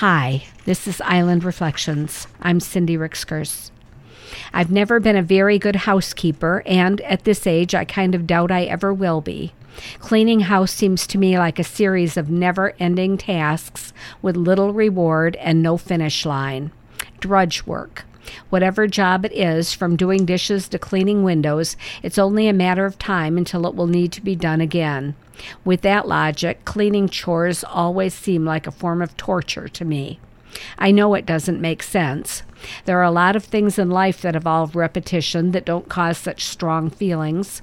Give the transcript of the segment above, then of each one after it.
Hi, this is Island Reflections. I'm Cindy Ricksgers. I've never been a very good housekeeper, and at this age, I kind of doubt I ever will be. Cleaning house seems to me like a series of never ending tasks with little reward and no finish line. Drudge work. Whatever job it is, from doing dishes to cleaning windows, it's only a matter of time until it will need to be done again. With that logic, cleaning chores always seem like a form of torture to me. I know it doesn't make sense. There are a lot of things in life that involve repetition that don't cause such strong feelings.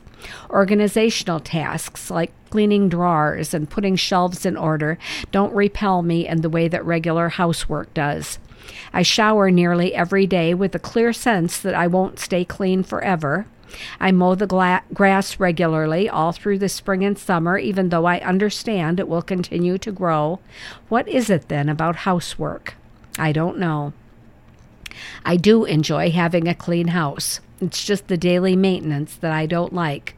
Organizational tasks like cleaning drawers and putting shelves in order don't repel me in the way that regular housework does. I shower nearly every day with a clear sense that I won't stay clean forever. I mow the gla- grass regularly all through the spring and summer, even though I understand it will continue to grow. What is it then about housework? I don't know. I do enjoy having a clean house. It's just the daily maintenance that I don't like.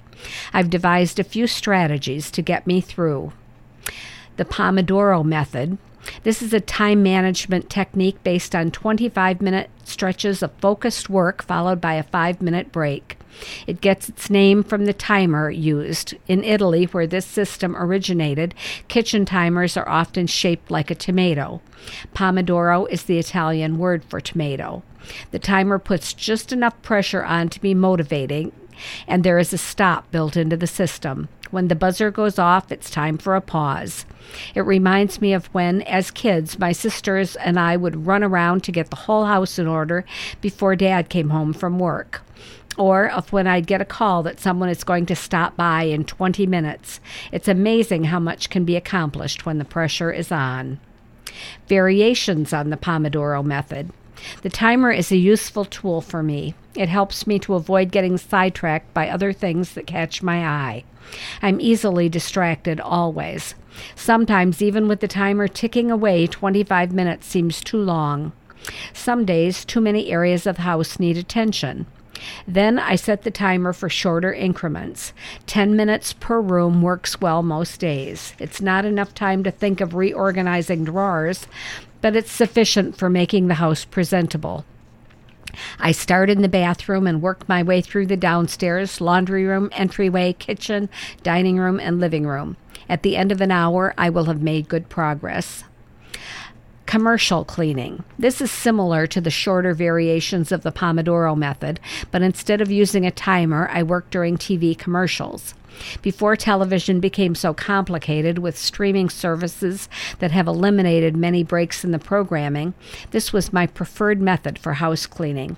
I've devised a few strategies to get me through. The Pomodoro method. This is a time management technique based on 25 minute stretches of focused work followed by a five minute break. It gets its name from the timer used. In Italy, where this system originated, kitchen timers are often shaped like a tomato. Pomodoro is the Italian word for tomato. The timer puts just enough pressure on to be motivating, and there is a stop built into the system. When the buzzer goes off, it's time for a pause. It reminds me of when, as kids, my sisters and I would run around to get the whole house in order before Dad came home from work or of when I'd get a call that someone is going to stop by in 20 minutes. It's amazing how much can be accomplished when the pressure is on. Variations on the Pomodoro method. The timer is a useful tool for me. It helps me to avoid getting sidetracked by other things that catch my eye. I'm easily distracted always. Sometimes, even with the timer ticking away, 25 minutes seems too long. Some days, too many areas of the house need attention. Then I set the timer for shorter increments. 10 minutes per room works well most days. It's not enough time to think of reorganizing drawers, but it's sufficient for making the house presentable. I start in the bathroom and work my way through the downstairs, laundry room, entryway, kitchen, dining room, and living room. At the end of an hour, I will have made good progress commercial cleaning. This is similar to the shorter variations of the Pomodoro method, but instead of using a timer, I work during TV commercials. Before television became so complicated with streaming services that have eliminated many breaks in the programming, this was my preferred method for house cleaning.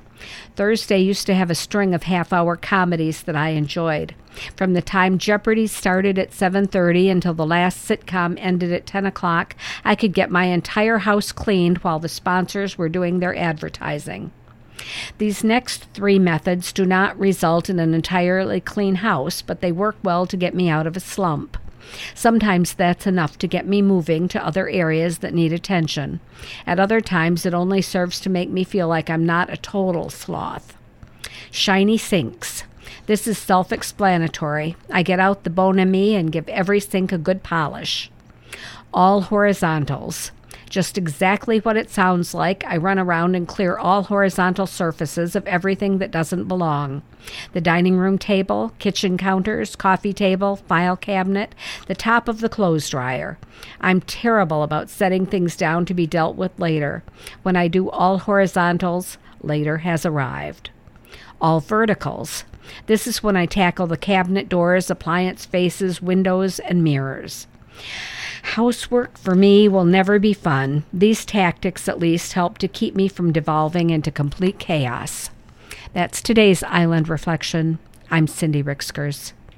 Thursday used to have a string of half-hour comedies that I enjoyed. From the time Jeopardy started at 7:30 until the last sitcom ended at 10 o'clock, I could get my entire house cleaned while the sponsors were doing their advertising. These next three methods do not result in an entirely clean house, but they work well to get me out of a slump. Sometimes that's enough to get me moving to other areas that need attention. At other times, it only serves to make me feel like I'm not a total sloth. Shiny sinks. This is self explanatory. I get out the Bon Ami and give every sink a good polish. All horizontals. Just exactly what it sounds like. I run around and clear all horizontal surfaces of everything that doesn't belong the dining room table, kitchen counters, coffee table, file cabinet, the top of the clothes dryer. I'm terrible about setting things down to be dealt with later. When I do all horizontals, later has arrived. All verticals. This is when I tackle the cabinet doors, appliance faces, windows, and mirrors. Housework for me will never be fun. These tactics, at least, help to keep me from devolving into complete chaos. That's today's Island Reflection. I'm Cindy Ricksgers.